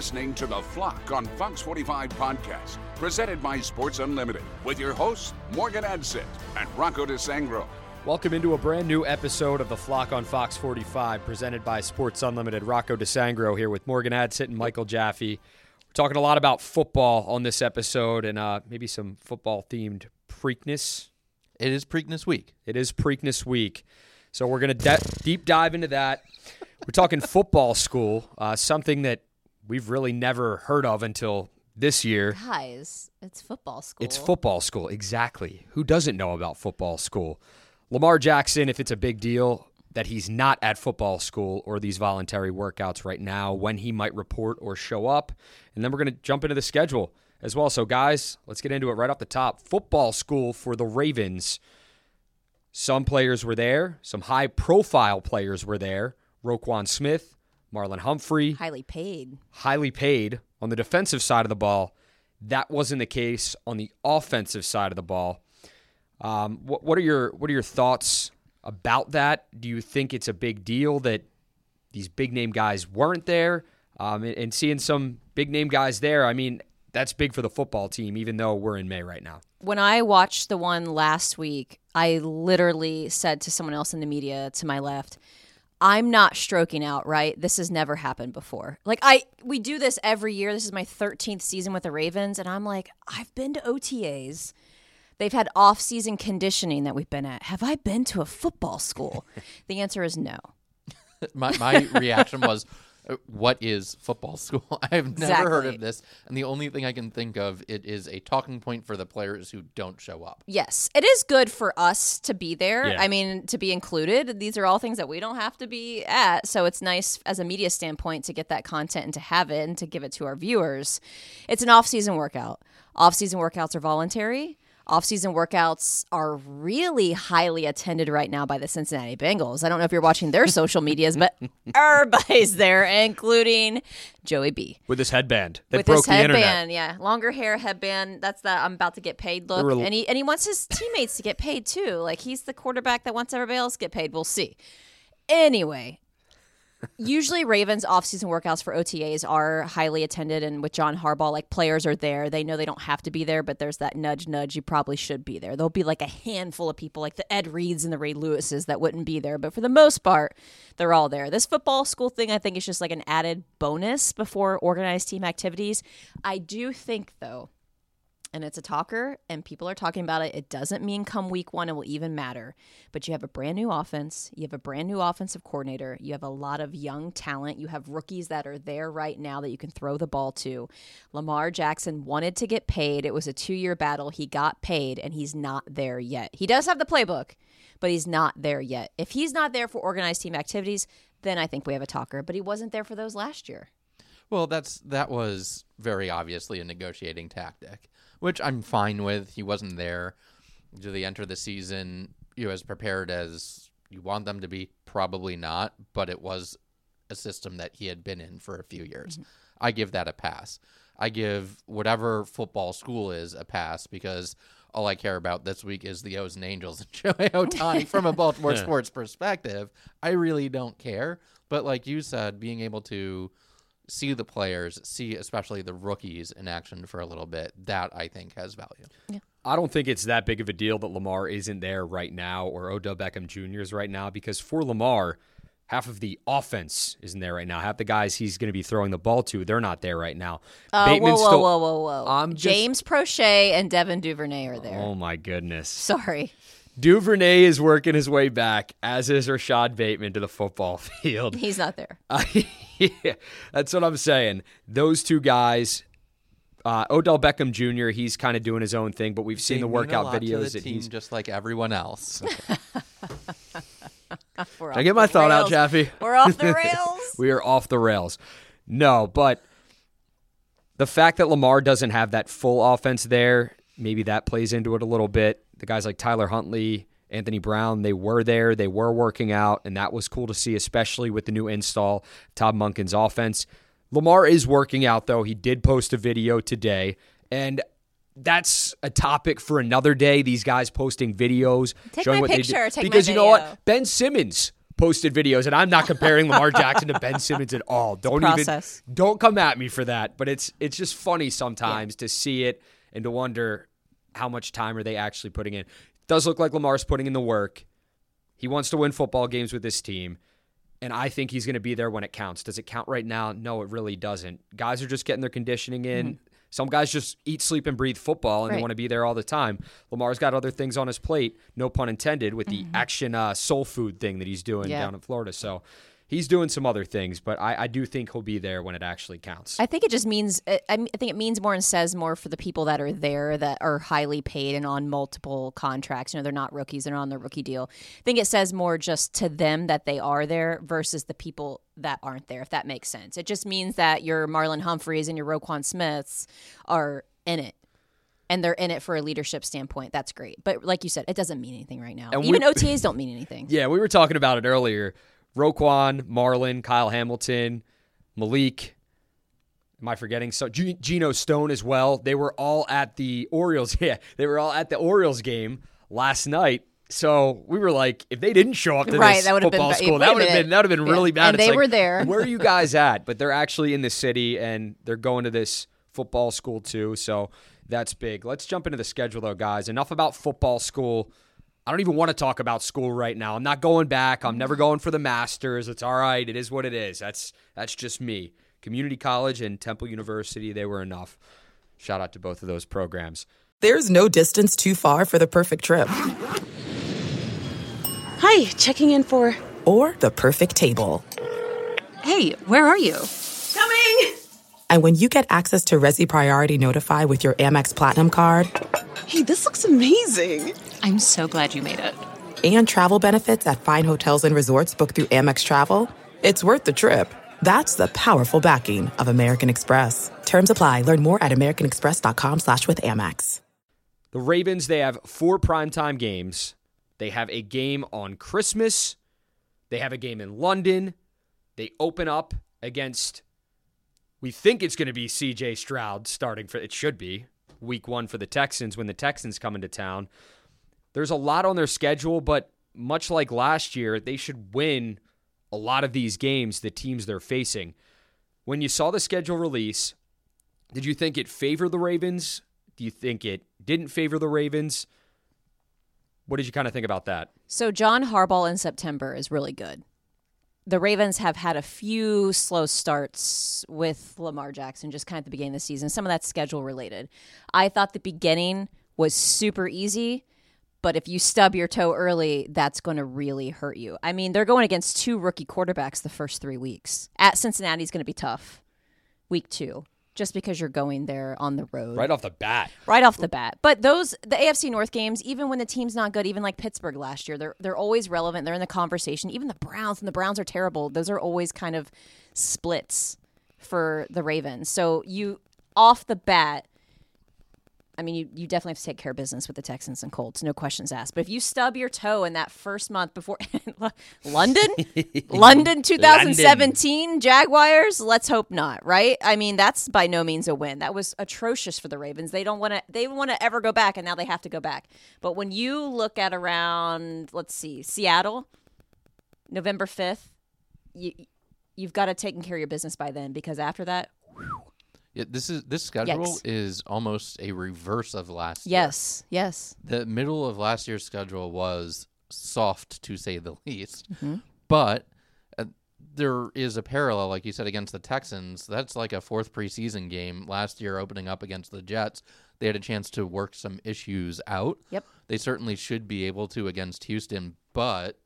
Listening to The Flock on Fox 45 podcast, presented by Sports Unlimited, with your hosts, Morgan Adsit and Rocco DeSangro. Welcome into a brand new episode of The Flock on Fox 45, presented by Sports Unlimited. Rocco DeSangro here with Morgan Adsit and Michael Jaffe. We're talking a lot about football on this episode and uh, maybe some football themed Preakness. It is Preakness week. It is Preakness week. So we're going to de- deep dive into that. We're talking football school, uh, something that we've really never heard of until this year. Guys, it's football school. It's football school, exactly. Who doesn't know about football school? Lamar Jackson, if it's a big deal that he's not at football school or these voluntary workouts right now, when he might report or show up. And then we're going to jump into the schedule as well. So, guys, let's get into it right off the top. Football school for the Ravens. Some players were there, some high profile players were there. Roquan Smith, Marlon Humphrey, highly paid. highly paid on the defensive side of the ball. That wasn't the case on the offensive side of the ball. Um, what, what are your what are your thoughts about that? Do you think it's a big deal that these big name guys weren't there? Um, and, and seeing some big name guys there, I mean, that's big for the football team, even though we're in May right now. When I watched the one last week, I literally said to someone else in the media to my left, I'm not stroking out, right? This has never happened before. Like I we do this every year. This is my 13th season with the Ravens and I'm like, I've been to OTAs. They've had off-season conditioning that we've been at. Have I been to a football school? the answer is no. My, my reaction was, Uh, "What is football school? I have never heard of this." And the only thing I can think of it is a talking point for the players who don't show up. Yes, it is good for us to be there. Yeah. I mean, to be included. These are all things that we don't have to be at. So it's nice as a media standpoint to get that content and to have it and to give it to our viewers. It's an off season workout. Off season workouts are voluntary. Off season workouts are really highly attended right now by the Cincinnati Bengals. I don't know if you're watching their social medias, but everybody's there, including Joey B With his headband that with broke his the internet. headband, yeah, longer hair headband. That's the I'm about to get paid look, were- and he and he wants his teammates to get paid too. Like he's the quarterback that wants everybody else to get paid. We'll see. Anyway, usually Ravens off-season workouts for OTAs are highly attended, and with John Harbaugh, like players are there. They know they don't have to be there, but there's that nudge, nudge. You probably should be there. There'll be like a handful of people, like the Ed Reeds and the Ray Lewises, that wouldn't be there, but for the most part, they're all there. This football school thing, I think, is just like an added bonus before organized team activities. I do think, though, and it's a talker and people are talking about it. It doesn't mean come week one it will even matter. But you have a brand new offense, you have a brand new offensive coordinator, you have a lot of young talent, you have rookies that are there right now that you can throw the ball to. Lamar Jackson wanted to get paid. It was a two year battle. He got paid and he's not there yet. He does have the playbook, but he's not there yet. If he's not there for organized team activities, then I think we have a talker. But he wasn't there for those last year. Well, that's that was very obviously a negotiating tactic, which I'm fine with. He wasn't there. Do they enter the season you know, as prepared as you want them to be? Probably not, but it was a system that he had been in for a few years. Mm-hmm. I give that a pass. I give whatever football school is a pass because all I care about this week is the O's and Angels and Shohei Ohtani from a Baltimore sports perspective. I really don't care. But like you said, being able to see the players, see especially the rookies in action for a little bit, that I think has value. I don't think it's that big of a deal that Lamar isn't there right now or Odell Beckham Jr. is right now because for Lamar, half of the offense isn't there right now. Half the guys he's going to be throwing the ball to, they're not there right now. Uh, whoa, whoa, still- whoa, whoa, whoa! I'm just- James Proche and Devin Duvernay are there. Oh my goodness. Sorry. Duvernay is working his way back, as is Rashad Bateman to the football field. He's not there. yeah, that's what I'm saying. Those two guys, uh, Odell Beckham Jr. He's kind of doing his own thing, but we've seen the mean a workout lot to videos the that team he's. just like everyone else. We're Did I get my thought out, Jaffe? We're off the rails. we are off the rails. No, but the fact that Lamar doesn't have that full offense there, maybe that plays into it a little bit. The guys like Tyler Huntley, Anthony Brown, they were there, they were working out, and that was cool to see, especially with the new install, Todd Monken's offense. Lamar is working out, though. He did post a video today, and that's a topic for another day. These guys posting videos, Take showing my what picture, they my because you know what, Ben Simmons posted videos, and I'm not comparing Lamar Jackson to Ben Simmons at all. Don't even don't come at me for that. But it's it's just funny sometimes to see it and to wonder how much time are they actually putting in. It does look like Lamar's putting in the work. He wants to win football games with this team. And I think he's going to be there when it counts. Does it count right now? No, it really doesn't. Guys are just getting their conditioning in. Some guys just eat, sleep, and breathe football, and they Mm-hmm. Want to be there all the time. Lamar's got other things on his plate, no pun intended, with the action uh, soul food thing that he's doing Mm-hmm. Yeah. down in Florida. So he's doing some other things, but I, I do think he'll be there when it actually counts. I think it just means I I think it means more and says more for the people that are there that are highly paid and on multiple contracts. You know, they're not rookies; they're on the rookie deal. I think it says more just to them that they are there versus the people that aren't there. If that makes sense, it just means that your Marlon Humphreys and your Roquan Smiths are in it. And they're in it for a leadership standpoint. That's great. But like you said, it doesn't mean anything right now. And Even we- OTAs don't mean anything. Yeah, we were talking about it earlier. Roquan, Marlon, Kyle Hamilton, Malik. Am I forgetting? So G- Geno Stone as well. They were all at the Orioles. Yeah, they were all at the Orioles game last night. So we were like, if they didn't show up to Right, this that would've been football school, that would have been that would have been Yeah. really bad. And It's they like, were there. Where are you guys at? But they're actually in the city and they're going to this football school too. So that's big. Let's jump into the schedule though, guys. Enough about football school. I don't even want to talk about school right now. I'm not going back. I'm never going for the masters. It's all right. It is what it is. That's that's just me. Community college and Temple University, they were enough. Shout out to both of those programs. There's no distance too far for the perfect trip. Hi, checking in for. Or the perfect table. Hey, where are you? Coming! And when you get access to Resi Priority Notify with your Amex Platinum card Hey, this looks amazing. I'm so glad you made it. and travel benefits at fine hotels and resorts booked through Amex Travel, it's worth the trip. That's the powerful backing of American Express. Terms apply. Learn more at americanexpress.com slash with Amex. The Ravens, they have four primetime games. They have a game on Christmas. They have a game in London. They open up against, we think it's going to be CJ Stroud starting for, it should be, week one for the Texans when the Texans come into town. There's a lot on their schedule, but much like last year, they should win a lot of these games, the teams they're facing. When you saw the schedule release, did you think it favored the Ravens? Do you think it didn't favor the Ravens? What did you kind of think about that? So John Harbaugh in September is really good. The Ravens have had a few slow starts with Lamar Jackson just kind of at the beginning of the season. Some of that's schedule related. I thought the beginning was super easy, but if you stub your toe early, that's going to really hurt you. I mean, they're going against two rookie quarterbacks the first three weeks. At Cincinnati is going to be tough. Week two, just because you're going there on the road Right off the bat. right off the bat. But those the AFC North games, even when the team's not good, even like Pittsburgh last year, they're they're always relevant. They're in the conversation. Even the Browns and the Browns are terrible. Those are always kind of splits for the Ravens. So you off the bat, I mean, you, you definitely have to take care of business with the Texans and Colts, no questions asked. But if you stub your toe in that first month before London, London 2017 Jaguars, let's hope not, right? I mean, that's by no means a win. That was atrocious for the Ravens. They don't want to they want to ever go back and now they have to go back. But when you look at around, let's see, Seattle, November 5th, you you've got to take care of your business by then because after that, Yeah, this is this schedule Yikes. is almost a reverse of last year. yes, yes. The middle of last year's schedule was soft to say the least. Mm-hmm. But uh, there is a parallel, like you said, against the Texans. That's like a fourth preseason game last year, opening up against the Jets. They had a chance to work some issues out. Yep. They certainly should be able to against Houston, but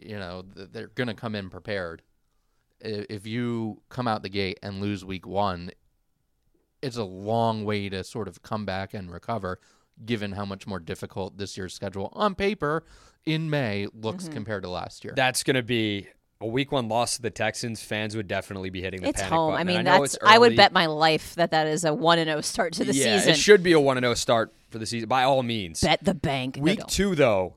you know th- they're going to come in prepared. If you come out the gate and lose week one, it's a long way to sort of come back and recover, given how much more difficult this year's schedule on paper in May looks Mm-hmm. compared to last year. That's going to be a week one loss to the Texans. Fans would definitely be hitting the It's panic home. button. I mean, know that's. I would bet my life that that is a one and zero start to the yeah, season. it should be a one and zero start for the season by all means. bet the bank. Week two, though,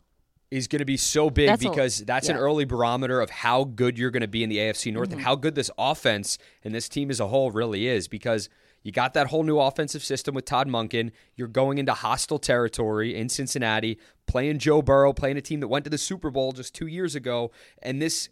is going to be so big That's a- because that's an early barometer of how good you're going to be in the AFC North Mm-hmm. and how good this offense and this team as a whole really is because you got that whole new offensive system with Todd Monken. You're going into hostile territory in Cincinnati, playing Joe Burrow, playing a team that went to the Super Bowl just two years ago. And this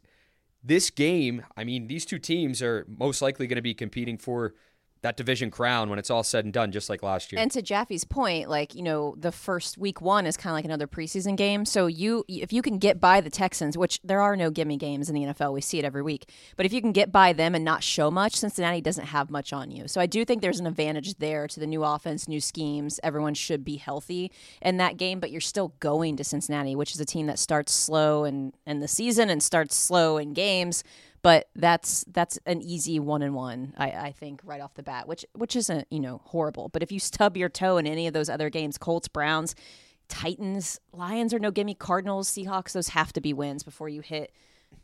this game, I mean, these two teams are most likely going to be competing for that division crown when it's all said and done, just like last year. And to Jaffe's point, like you know, the first week one is kind of like another preseason game. So you, if you can get by the Texans, which there are no gimme games in the NFL, we see it every week. But if you can get by them and not show much, Cincinnati doesn't have much on you. So I do think there's an advantage there to the new offense, new schemes. Everyone should be healthy in that game, but you're still going to Cincinnati, which is a team that starts slow in in the season and starts slow in games but that's that's an easy one and one I, I think right off the bat which which isn't you know horrible but if you stub your toe in any of those other games colts browns titans lions are no gimme cardinals seahawks those have to be wins before you hit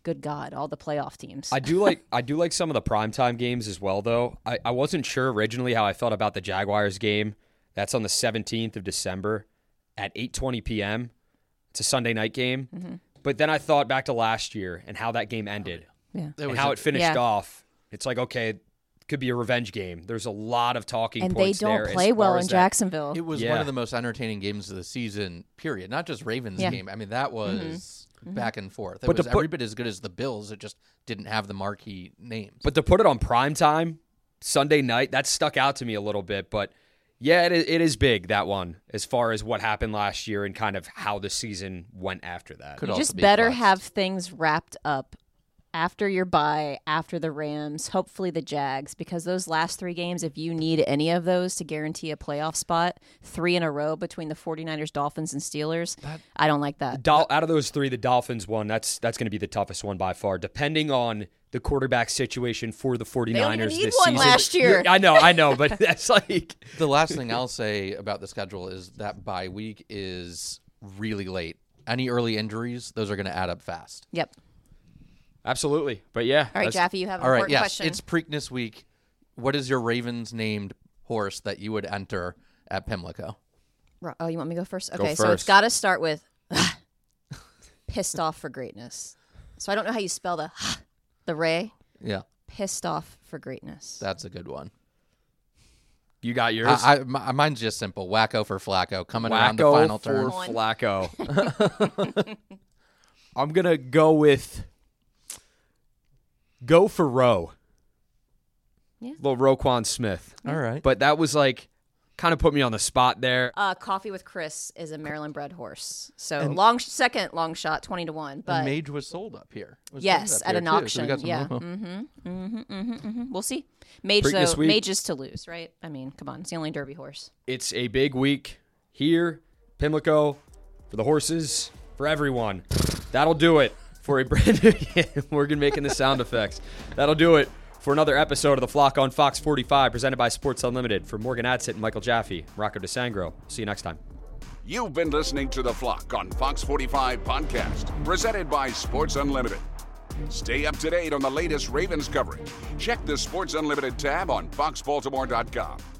good god all the playoff teams I do like I do like some of the primetime games as well though. I, I wasn't sure originally how I felt about the Jaguars game. That's on the 17th of December at 8:20 p.m. It's a Sunday night game. Mm-hmm. But then I thought back to last year and how that game ended yeah It and was how a- it finished Yeah. off. It's like okay, it could be a revenge game. There's a lot of talking and they don't there play well in as that- jacksonville It was one of the most entertaining games of the season, period. Not just Ravens Yeah. game. I mean, that mm-hmm. was mm-hmm. back and forth. It But was put- every bit as good as the Bills. It just didn't have the marquee names. But to put it on prime time, Sunday night, that stuck out to me a little bit. But yeah, it is, it is big, that one, as far as what happened last year and kind of how the season went after that. Could you just be better flexed. have things wrapped up after your bye, after the Rams, hopefully the Jags, because those last three games, if you need any of those to guarantee a playoff spot, three in a row between the 49ers, Dolphins, and Steelers, I don't like that. Dol- out of those three, the Dolphins one, that's that's going to be the toughest one by far, depending on the quarterback situation for the 49ers only need this one season. last year. I know, I know, but that's like The last thing I'll say about the schedule is that bye week is really late. Any early injuries, those are going to add up fast. Yep. Absolutely. But yeah, All right, that's- Jaffe, you have an All right, important yes, question. it's Preakness week. What is your Ravens named horse that you would enter at Pimlico? Ro- Oh, you want me to go first? Okay, so it's first. got to start with pissed off for greatness. So I don't know how you spell the the Ray. Yeah, Pissed off for greatness. that's a good one. you got yours. I, I, mi- uh, mine's just simple. Wacko for Flacco coming around the Wacko final for turn. Flacco. I'm gonna go with go for Rowe. Yeah. Little Roquan Smith. All right. But that was like kind of put me on the spot there. Uh, Coffee with Chris is a Maryland bred horse. So long second long shot, twenty to one. But and Mage was sold up here. Yes, sold up at here an too, so we auction. got some yeah, room. mm-hmm. we'll see. Mage Preakness though, week. Mage is to lose, right? I mean, come on, it's the only Derby horse. It's a big week here, Pimlico, for the horses, for everyone. That'll do it for a brand new Morgan making the sound effects. That'll do it for another episode of The Flock on Fox 45, presented by Sports Unlimited. For Morgan Adsit and Michael Jaffe, Rocco DeSangro. See you next time. You've been listening to The Flock on Fox 45 Podcast, presented by Sports Unlimited. Stay up to date on the latest Ravens coverage. Check the Sports Unlimited tab on foxbaltimore.com